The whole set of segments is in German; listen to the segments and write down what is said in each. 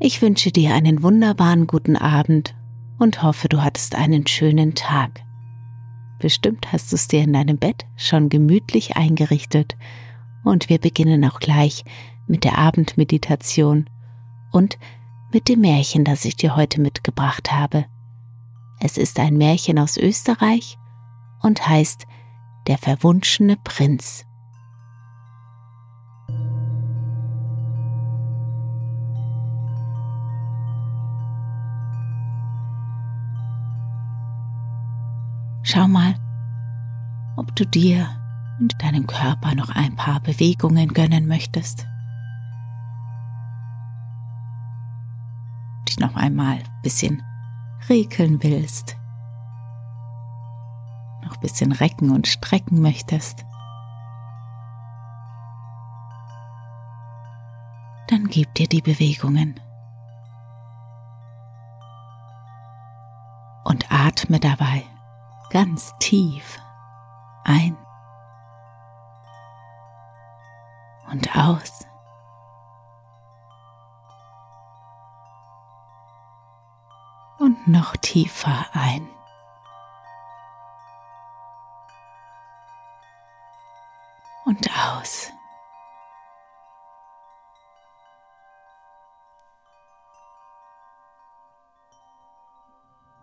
Ich wünsche dir einen wunderbaren guten Abend und hoffe, du hattest einen schönen Tag. Bestimmt hast du es dir in deinem Bett schon gemütlich eingerichtet und wir beginnen auch gleich mit der Abendmeditation und mit dem Märchen, das ich dir heute mitgebracht habe. Es ist ein Märchen aus Österreich und heißt Der verwunschene Prinz. Schau mal, ob du dir und deinem Körper noch ein paar Bewegungen gönnen möchtest. Dich noch einmal ein bisschen regeln willst. Noch ein bisschen recken und strecken möchtest. Dann gib dir die Bewegungen. Und atme dabei ganz tief ein und aus. Und noch tiefer ein. Und aus.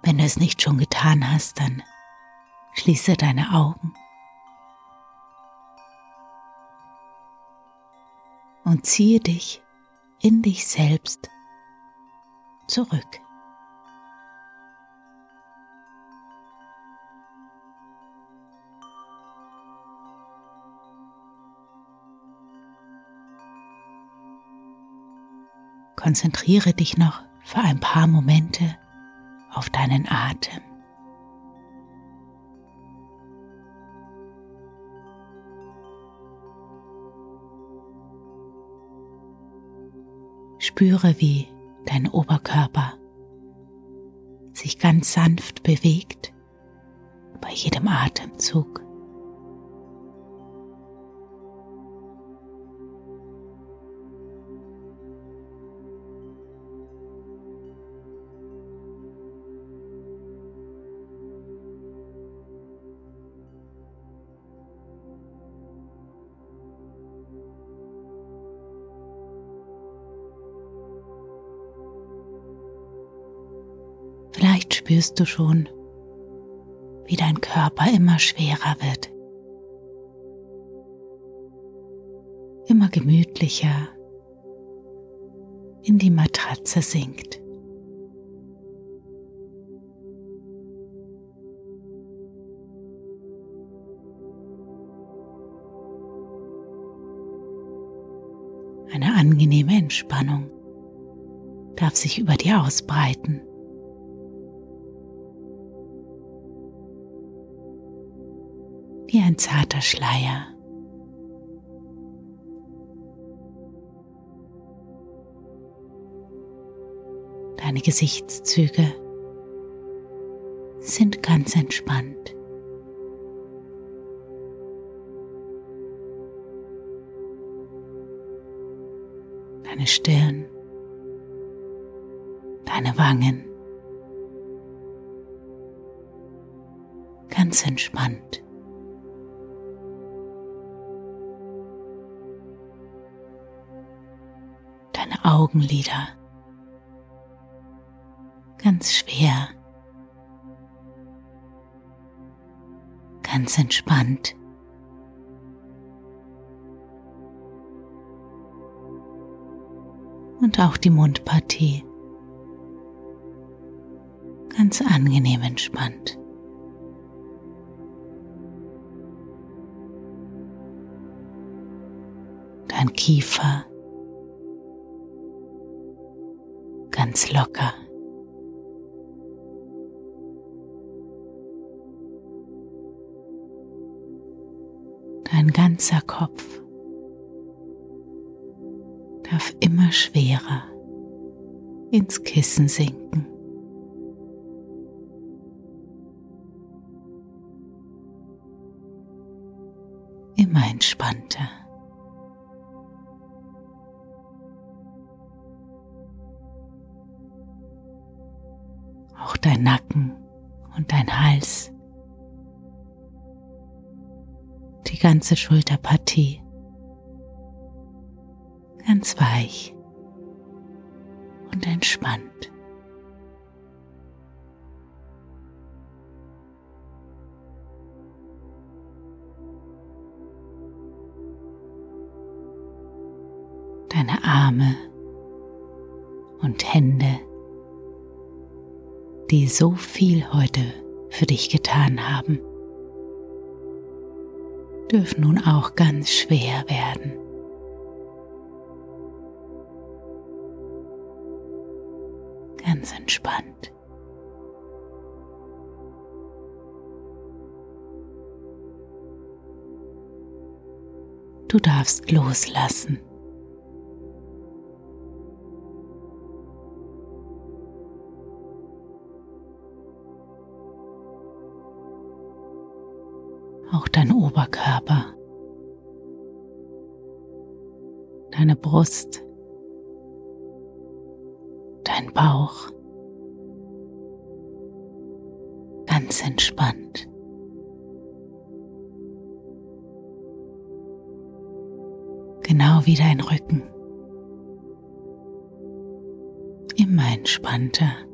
Wenn du es nicht schon getan hast, dann Schließe deine Augen und ziehe dich in dich selbst zurück. Konzentriere dich noch für ein paar Momente auf deinen Atem. Spüre, wie dein Oberkörper sich ganz sanft bewegt bei jedem Atemzug. Spürst du schon, wie dein Körper immer schwerer wird, immer gemütlicher in die Matratze sinkt. Eine angenehme Entspannung darf sich über dir ausbreiten. Wie ein zarter Schleier. Deine Gesichtszüge sind ganz entspannt. Deine Stirn, deine Wangen, ganz entspannt. Deine Augenlider ganz schwer, ganz entspannt. Und auch die Mundpartie ganz angenehm entspannt. Dein Kiefer locker. Dein ganzer Kopf darf immer schwerer ins Kissen sinken. Immer entspannter. Dein Nacken und dein Hals die ganze Schulterpartie. Ganz weich und entspannt. Deine Arme und Hände, die so viel heute für dich getan haben dürfen nun auch ganz schwer werden. Ganz entspannt. Du darfst loslassen. Oberkörper, deine Brust, dein Bauch, ganz entspannt. Genau wie dein Rücken, immer entspannter.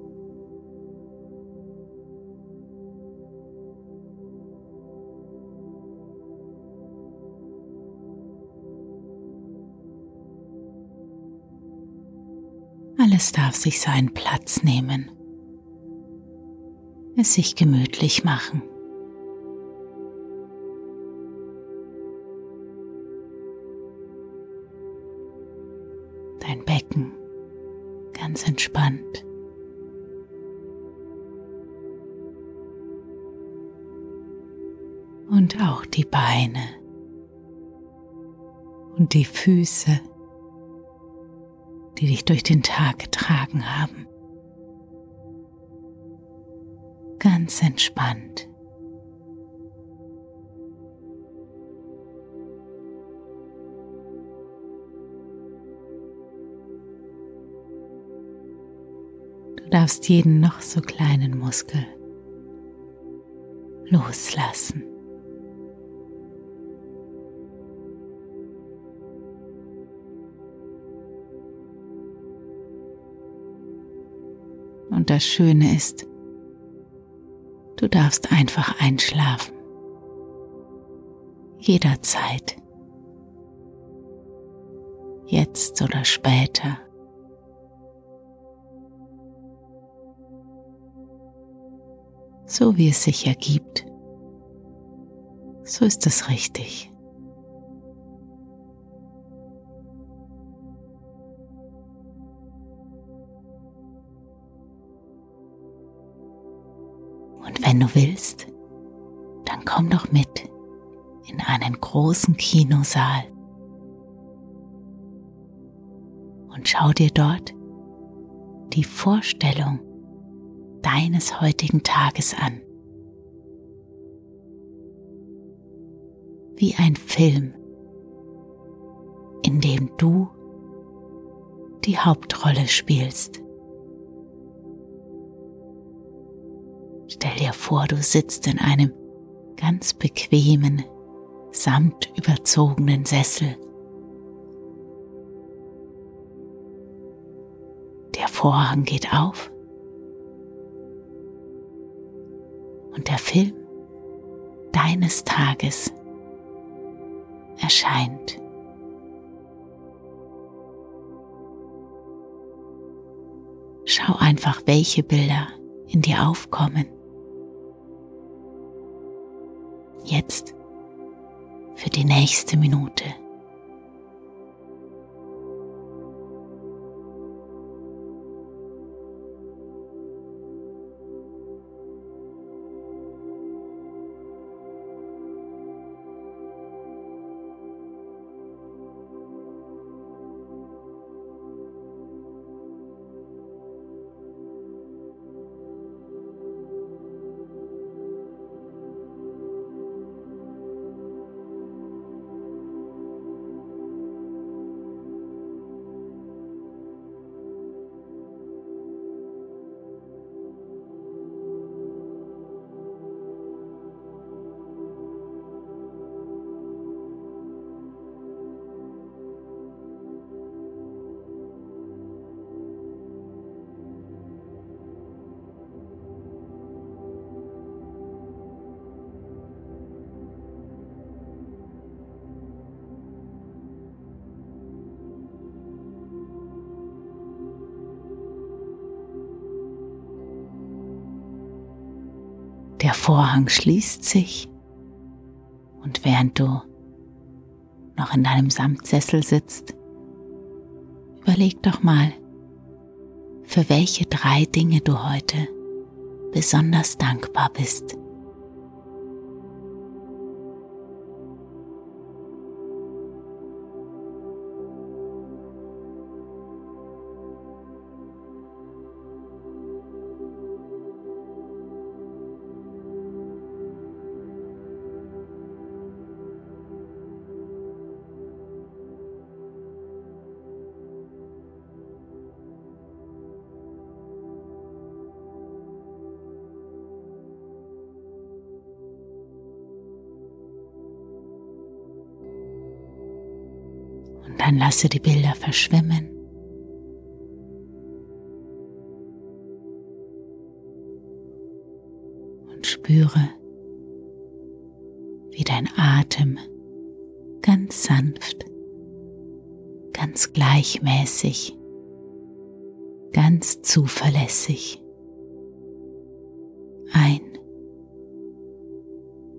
Alles darf sich seinen Platz nehmen, es sich gemütlich machen. Dein Becken ganz entspannt. Und auch die Beine und die Füße die dich durch den Tag getragen haben. Ganz entspannt. Du darfst jeden noch so kleinen Muskel loslassen. Und das Schöne ist, du darfst einfach einschlafen. Jederzeit. Jetzt oder später. So wie es sich ergibt. So ist es richtig. Willst, dann komm doch mit in einen großen Kinosaal und schau dir dort die Vorstellung deines heutigen Tages an. Wie ein Film, in dem du die Hauptrolle spielst. Stell dir vor, du sitzt in einem ganz bequemen, samt überzogenen Sessel. Vorhang geht auf und der Film deines Tages erscheint. Schau einfach, welche Bilder in dir aufkommen. Jetzt für die nächste Minute. Der Vorhang schließt sich und während du noch in deinem Samtsessel sitzt, überleg doch mal, für welche drei Dinge du heute besonders dankbar bist. Und dann lasse die Bilder verschwimmen. Und spüre, wie dein Atem ganz sanft, ganz gleichmäßig, ganz zuverlässig ein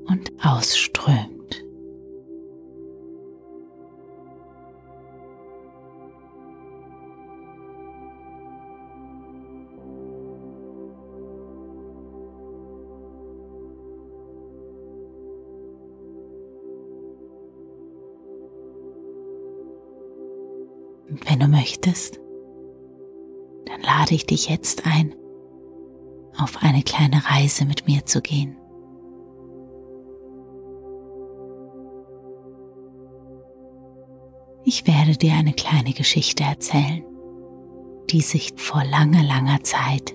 und ausströmt. Und wenn du möchtest, dann lade ich dich jetzt ein, auf eine kleine Reise mit mir zu gehen. Ich werde dir eine kleine Geschichte erzählen, die sich vor langer, langer Zeit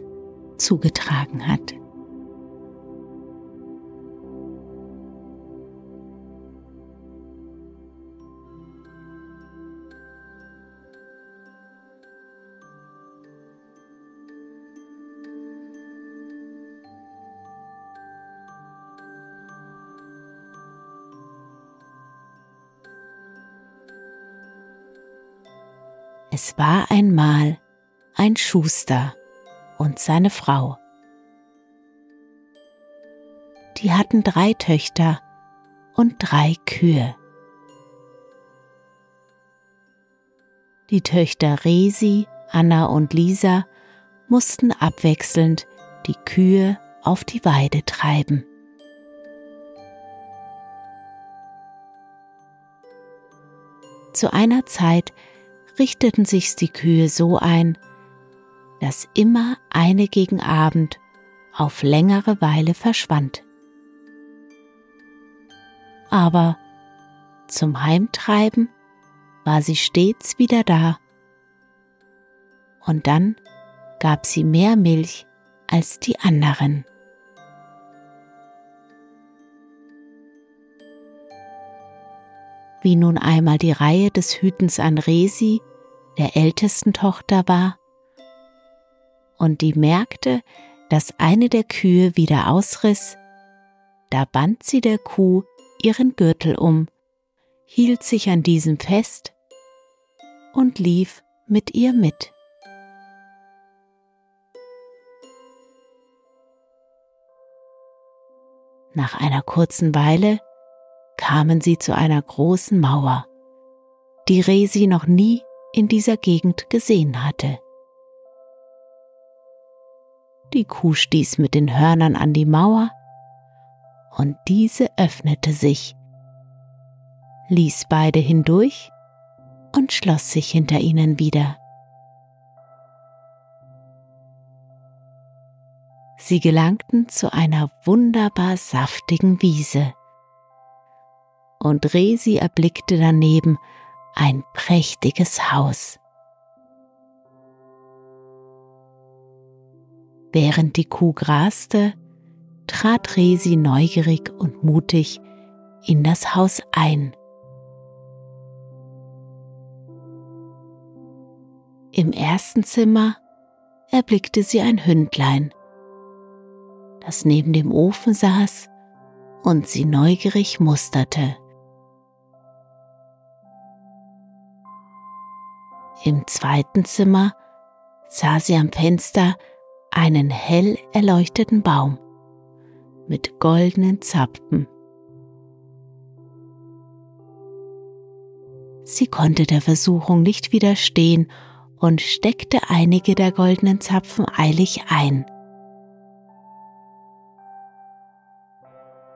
zugetragen hat. Es war einmal ein Schuster und seine Frau. Die hatten drei Töchter und drei Kühe. Die Töchter Resi, Anna und Lisa mussten abwechselnd die Kühe auf die Weide treiben. Zu einer Zeit richteten sich die Kühe so ein, dass immer eine gegen Abend auf längere Weile verschwand. Aber zum Heimtreiben war sie stets wieder da. Und dann gab sie mehr Milch als die anderen. Wie nun einmal die Reihe des Hütens an Resi der ältesten Tochter war, und die merkte, dass eine der Kühe wieder ausriss, da band sie der Kuh ihren Gürtel um, hielt sich an diesem fest und lief mit ihr mit. Nach einer kurzen Weile kamen sie zu einer großen Mauer, die Resi noch nie in dieser Gegend gesehen hatte. Die Kuh stieß mit den Hörnern an die Mauer und diese öffnete sich, ließ beide hindurch und schloss sich hinter ihnen wieder. Sie gelangten zu einer wunderbar saftigen Wiese. Und Resi erblickte daneben ein prächtiges Haus. Während die Kuh graste, trat Resi neugierig und mutig in das Haus ein. Im ersten Zimmer erblickte sie ein Hündlein, das neben dem Ofen saß und sie neugierig musterte. Im zweiten Zimmer sah sie am Fenster einen hell erleuchteten Baum mit goldenen Zapfen. Sie konnte der Versuchung nicht widerstehen und steckte einige der goldenen Zapfen eilig ein.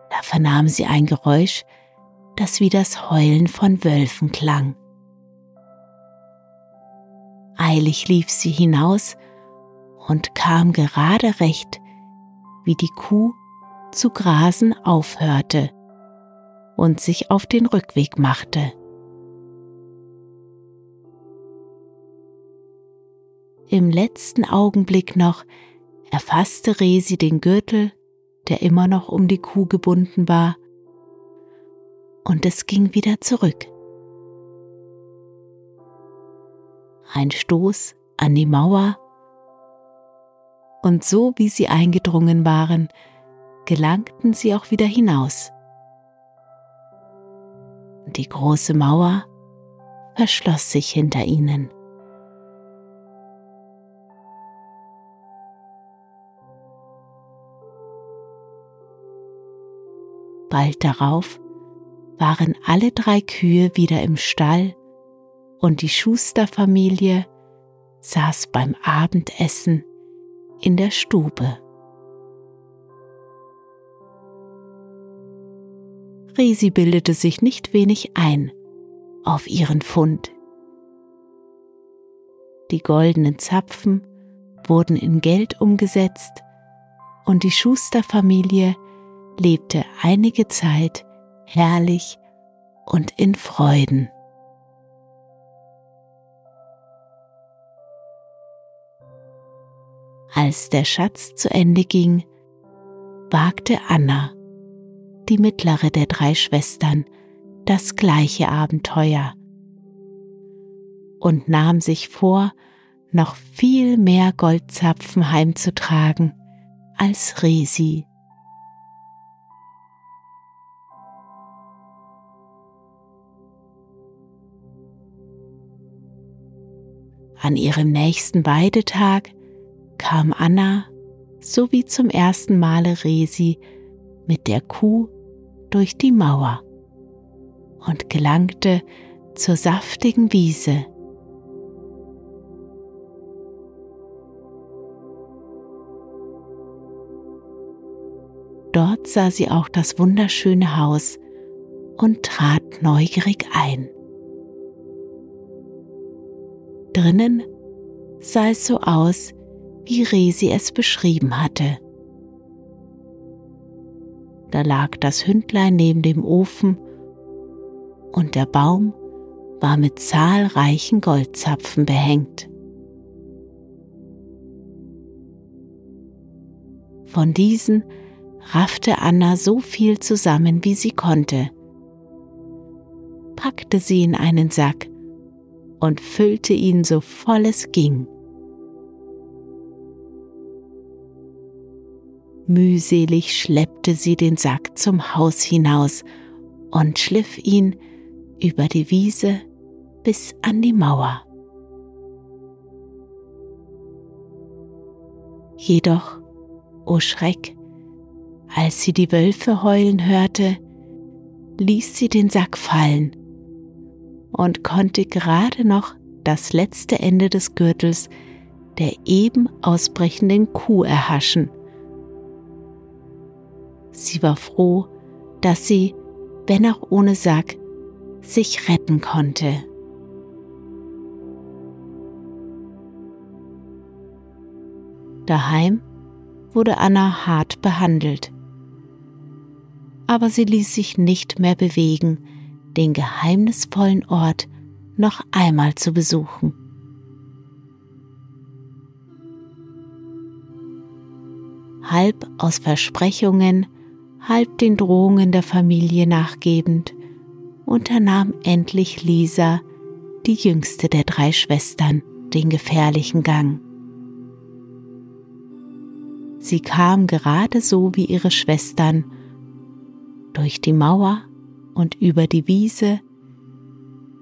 Da vernahm sie ein Geräusch, das wie das Heulen von Wölfen klang. Eilig lief sie hinaus und kam gerade recht, wie die Kuh zu grasen aufhörte und sich auf den Rückweg machte. Im letzten Augenblick noch erfasste Resi den Gürtel der immer noch um die Kuh gebunden war, und es ging wieder zurück. Ein Stoß an die Mauer, und so wie sie eingedrungen waren, gelangten sie auch wieder hinaus. Die große Mauer verschloss sich hinter ihnen. Bald darauf waren alle drei Kühe wieder im Stall und die Schusterfamilie saß beim Abendessen in der Stube. Resi bildete sich nicht wenig ein auf ihren Fund. Die goldenen Zapfen wurden in Geld umgesetzt und die Schusterfamilie lebte einige Zeit herrlich und in Freuden. Als der Schatz zu Ende ging, wagte Anna, die mittlere der drei Schwestern, das gleiche Abenteuer und nahm sich vor, noch viel mehr Goldzapfen heimzutragen als Resi. An ihrem nächsten Weidetag kam Anna, so wie zum ersten Male Resi, mit der Kuh durch die Mauer und gelangte zur saftigen Wiese. Dort sah sie auch das wunderschöne Haus und trat neugierig ein. Drinnen sah es so aus, wie Resi es beschrieben hatte. Da lag das Hündlein neben dem Ofen und der Baum war mit zahlreichen Goldzapfen behängt. Von diesen raffte Anna so viel zusammen, wie sie konnte, packte sie in einen Sack und füllte ihn so voll es ging. Mühselig schleppte sie den Sack zum Haus hinaus und schliff ihn über die Wiese bis an die Mauer. Jedoch, o oh Schreck, als sie die Wölfe heulen hörte, ließ sie den Sack fallen und konnte gerade noch das letzte Ende des Gürtels der eben ausbrechenden Kuh erhaschen. Sie war froh, dass sie, wenn auch ohne Sack, sich retten konnte. Daheim wurde Anna hart behandelt. Aber sie ließ sich nicht mehr bewegen, den geheimnisvollen Ort noch einmal zu besuchen. Halb aus Versprechungen, halb den Drohungen der Familie nachgebend, unternahm endlich Lisa, die jüngste der drei Schwestern, den gefährlichen Gang. Sie kam gerade so wie ihre Schwestern durch die Mauer und über die Wiese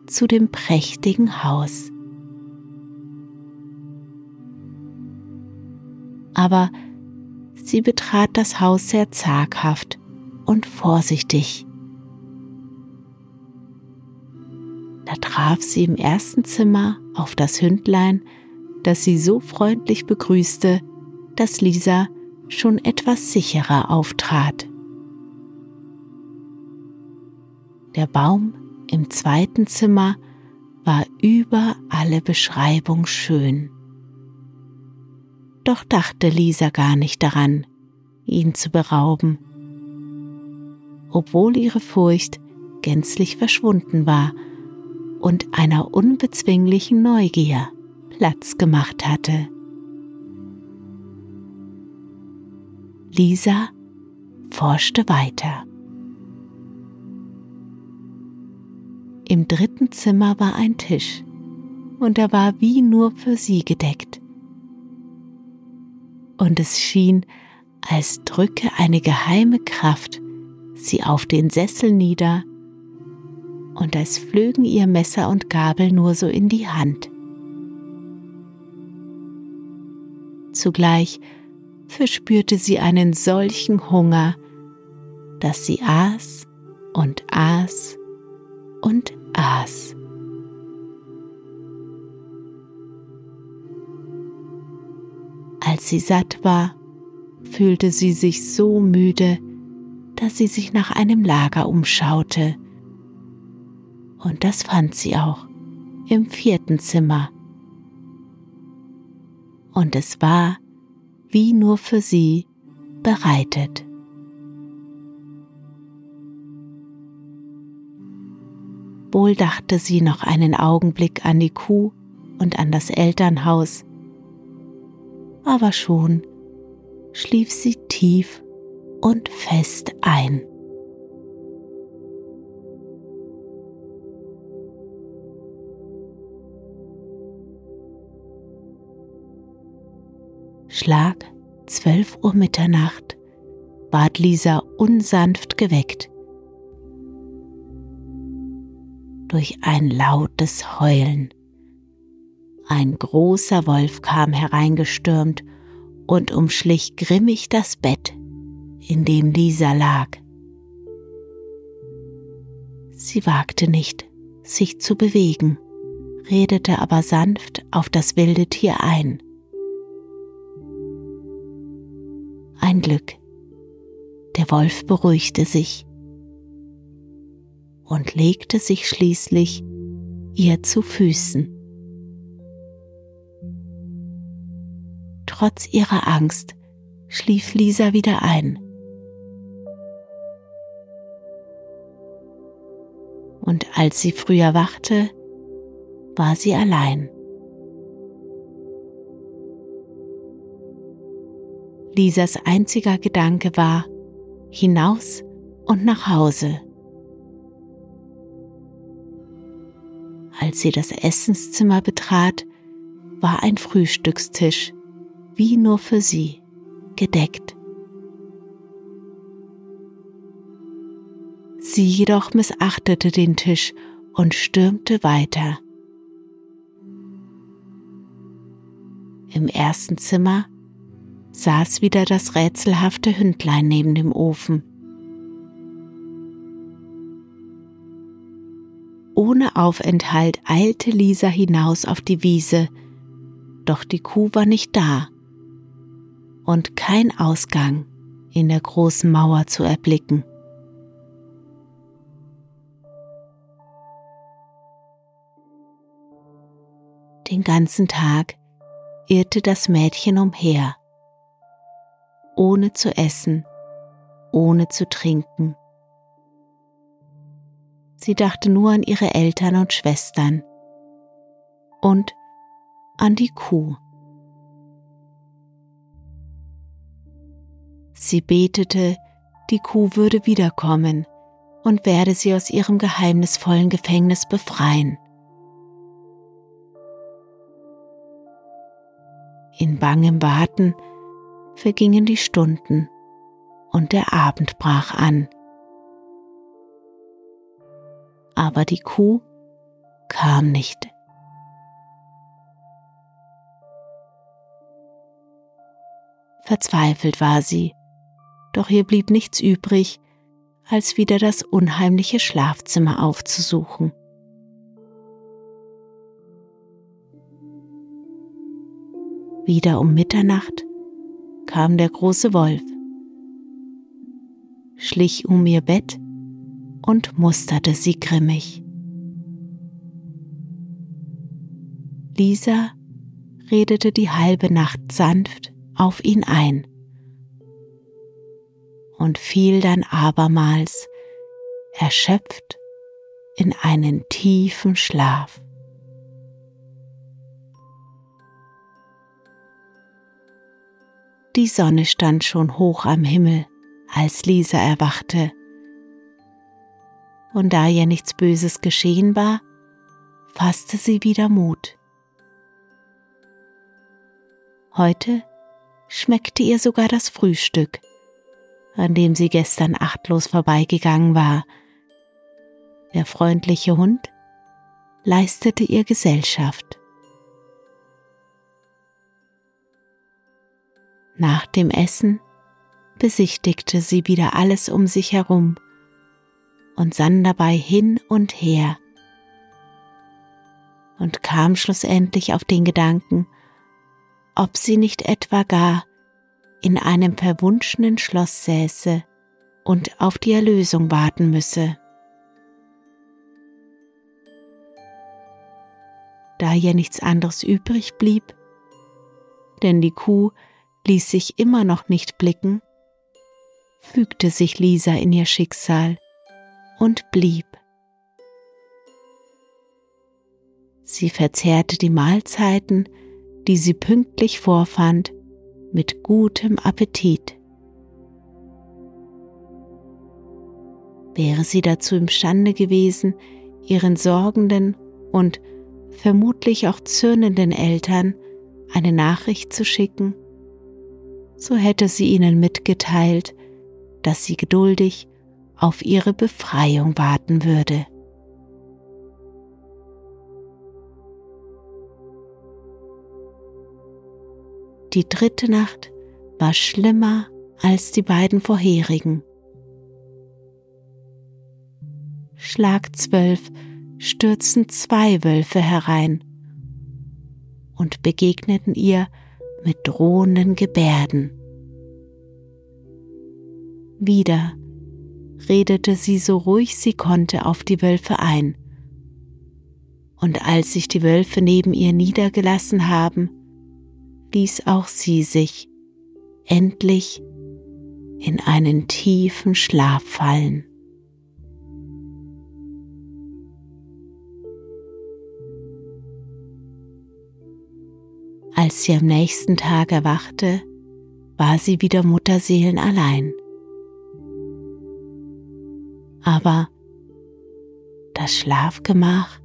zu dem prächtigen Haus. Aber sie betrat das Haus sehr zaghaft und vorsichtig. Da traf sie im ersten Zimmer auf das Hündlein, das sie so freundlich begrüßte, dass Lisa schon etwas sicherer auftrat. Der Baum im zweiten Zimmer war über alle Beschreibung schön. Doch dachte Lisa gar nicht daran, ihn zu berauben, obwohl ihre Furcht gänzlich verschwunden war und einer unbezwinglichen Neugier Platz gemacht hatte. Lisa forschte weiter. Im dritten Zimmer war ein Tisch und er war wie nur für sie gedeckt. Und es schien, als drücke eine geheime Kraft sie auf den Sessel nieder und als flögen ihr Messer und Gabel nur so in die Hand. Zugleich verspürte sie einen solchen Hunger, dass sie aß und aß und aß. Als sie satt war, fühlte sie sich so müde, dass sie sich nach einem Lager umschaute. Und das fand sie auch im vierten Zimmer. Und es war wie nur für sie bereitet. Wohl dachte sie noch einen Augenblick an die Kuh und an das Elternhaus, aber schon schlief sie tief und fest ein. Schlag zwölf Uhr Mitternacht ward Lisa unsanft geweckt durch ein lautes Heulen. Ein großer Wolf kam hereingestürmt und umschlich grimmig das Bett, in dem Lisa lag. Sie wagte nicht, sich zu bewegen, redete aber sanft auf das wilde Tier ein. Ein Glück. Der Wolf beruhigte sich und legte sich schließlich ihr zu Füßen. Trotz ihrer Angst schlief Lisa wieder ein. Und als sie früh erwachte, war sie allein. Lisas einziger Gedanke war, hinaus und nach Hause. Als sie das Essenszimmer betrat, war ein Frühstückstisch, wie nur für sie gedeckt. Sie jedoch missachtete den Tisch und stürmte weiter. Im ersten Zimmer saß wieder das rätselhafte Hündlein neben dem Ofen. Ohne Aufenthalt eilte Lisa hinaus auf die Wiese, doch die Kuh war nicht da und kein Ausgang in der großen Mauer zu erblicken. Den ganzen Tag irrte das Mädchen umher, ohne zu essen, ohne zu trinken. Sie dachte nur an ihre Eltern und Schwestern und an die Kuh. Sie betete, die Kuh würde wiederkommen und werde sie aus ihrem geheimnisvollen Gefängnis befreien. In bangem Warten vergingen die Stunden und der Abend brach an. Aber die Kuh kam nicht. Verzweifelt war sie, doch ihr blieb nichts übrig, als wieder das unheimliche Schlafzimmer aufzusuchen. Wieder um Mitternacht kam der große Wolf, schlich um ihr Bett und musterte sie grimmig. Lisa redete die halbe Nacht sanft auf ihn ein und fiel dann abermals erschöpft in einen tiefen Schlaf. Die Sonne stand schon hoch am Himmel, als Lisa erwachte. Und da ihr nichts Böses geschehen war, fasste sie wieder Mut. Heute schmeckte ihr sogar das Frühstück, an dem sie gestern achtlos vorbeigegangen war. Der freundliche Hund leistete ihr Gesellschaft. Nach dem Essen besichtigte sie wieder alles um sich herum und sann dabei hin und her und kam schlussendlich auf den Gedanken, ob sie nicht etwa gar in einem verwunschenen Schloss säße und auf die Erlösung warten müsse. Da ihr nichts anderes übrig blieb, denn die Kuh ließ sich immer noch nicht blicken, fügte sich Lisa in ihr Schicksal und blieb. Sie verzehrte die Mahlzeiten, die sie pünktlich vorfand, mit gutem Appetit. Wäre sie dazu imstande gewesen, ihren sorgenden und vermutlich auch zürnenden Eltern eine Nachricht zu schicken, so hätte sie ihnen mitgeteilt, dass sie geduldig auf ihre Befreiung warten würde. Die dritte Nacht war schlimmer als die beiden vorherigen. Schlag zwölf stürzten zwei Wölfe herein und begegneten ihr mit drohenden Gebärden. Wieder redete sie so ruhig sie konnte auf die Wölfe ein, und als sich die Wölfe neben ihr niedergelassen haben, ließ auch sie sich endlich in einen tiefen Schlaf fallen. Als sie am nächsten Tag erwachte, war sie wieder Mutterseelen allein. Aber das Schlafgemach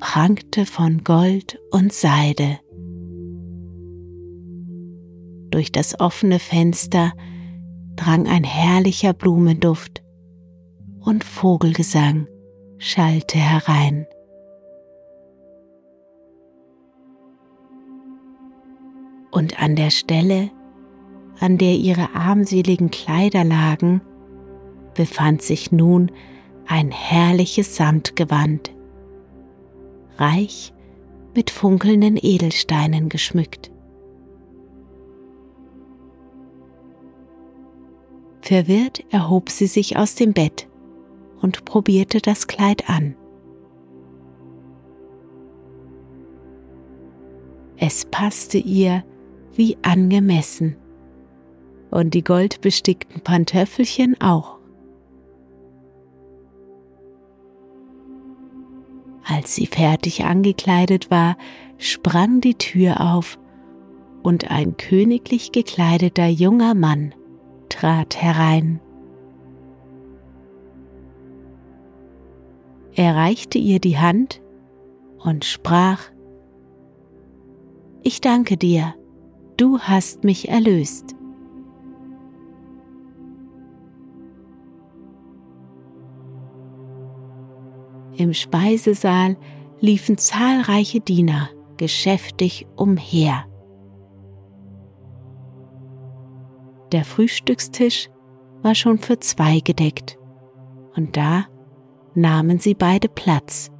prangte von Gold und Seide. Durch das offene Fenster drang ein herrlicher Blumenduft und Vogelgesang schallte herein. Und an der Stelle, an der ihre armseligen Kleider lagen, befand sich nun ein herrliches Samtgewand, reich mit funkelnden Edelsteinen geschmückt. Verwirrt erhob sie sich aus dem Bett und probierte das Kleid an. Es passte ihr wie angemessen und die goldbestickten Pantöffelchen auch. Als sie fertig angekleidet war, sprang die Tür auf und ein königlich gekleideter junger Mann trat herein. Er reichte ihr die Hand und sprach, Ich danke dir, du hast mich erlöst. Im Speisesaal liefen zahlreiche Diener geschäftig umher. Der Frühstückstisch war schon für zwei gedeckt, und da nahmen sie beide Platz.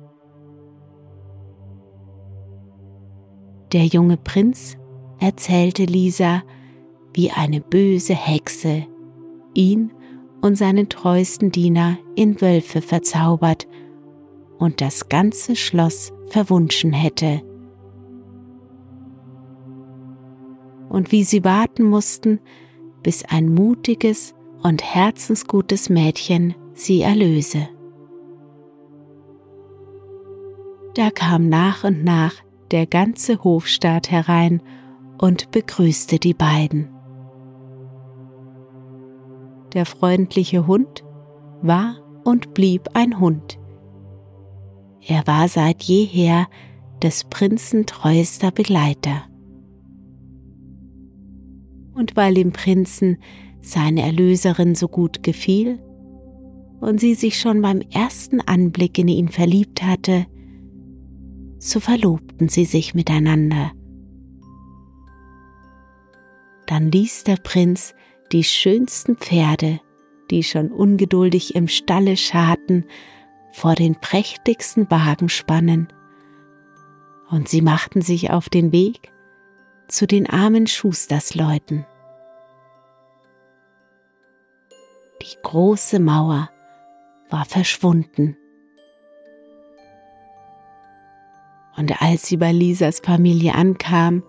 Der junge Prinz erzählte Lisa, wie eine böse Hexe ihn und seinen treuesten Diener in Wölfe verzaubert und das ganze Schloss verwunschen hätte. Und wie sie warten mussten, bis ein mutiges und herzensgutes Mädchen sie erlöse. Da kam nach und nach der ganze Hofstaat herein und begrüßte die beiden. Der freundliche Hund war und blieb ein Hund. Er war seit jeher des Prinzen treuester Begleiter. Und weil dem Prinzen seine Erlöserin so gut gefiel und sie sich schon beim ersten Anblick in ihn verliebt hatte, so verlobten sie sich miteinander. Dann ließ der Prinz die schönsten Pferde, die schon ungeduldig im Stalle scharten, vor den prächtigsten Wagen spannen, und sie machten sich auf den Weg zu den armen Schustersleuten. Die große Mauer war verschwunden. Und als sie bei Lisas Familie ankam,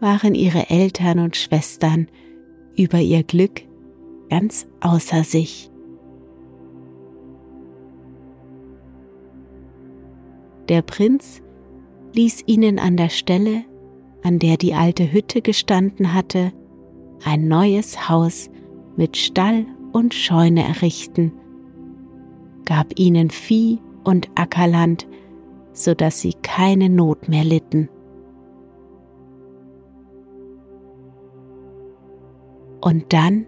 waren ihre Eltern und Schwestern über ihr Glück ganz außer sich. Der Prinz ließ ihnen an der Stelle, an der die alte Hütte gestanden hatte, ein neues Haus mit Stall und Scheune errichten, gab ihnen Vieh und Ackerland, so dass sie keine Not mehr litten. Und dann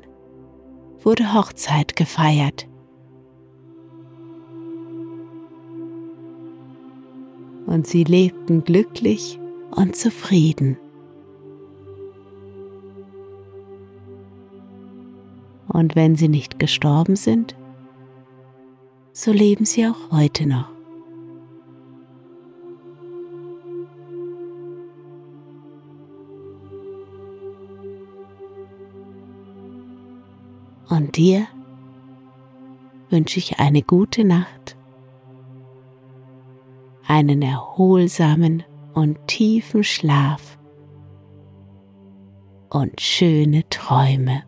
wurde Hochzeit gefeiert. und sie lebten glücklich und zufrieden. Und wenn sie nicht gestorben sind, so leben sie auch heute noch. Und dir wünsche ich eine gute Nacht einen erholsamen und tiefen Schlaf und schöne Träume.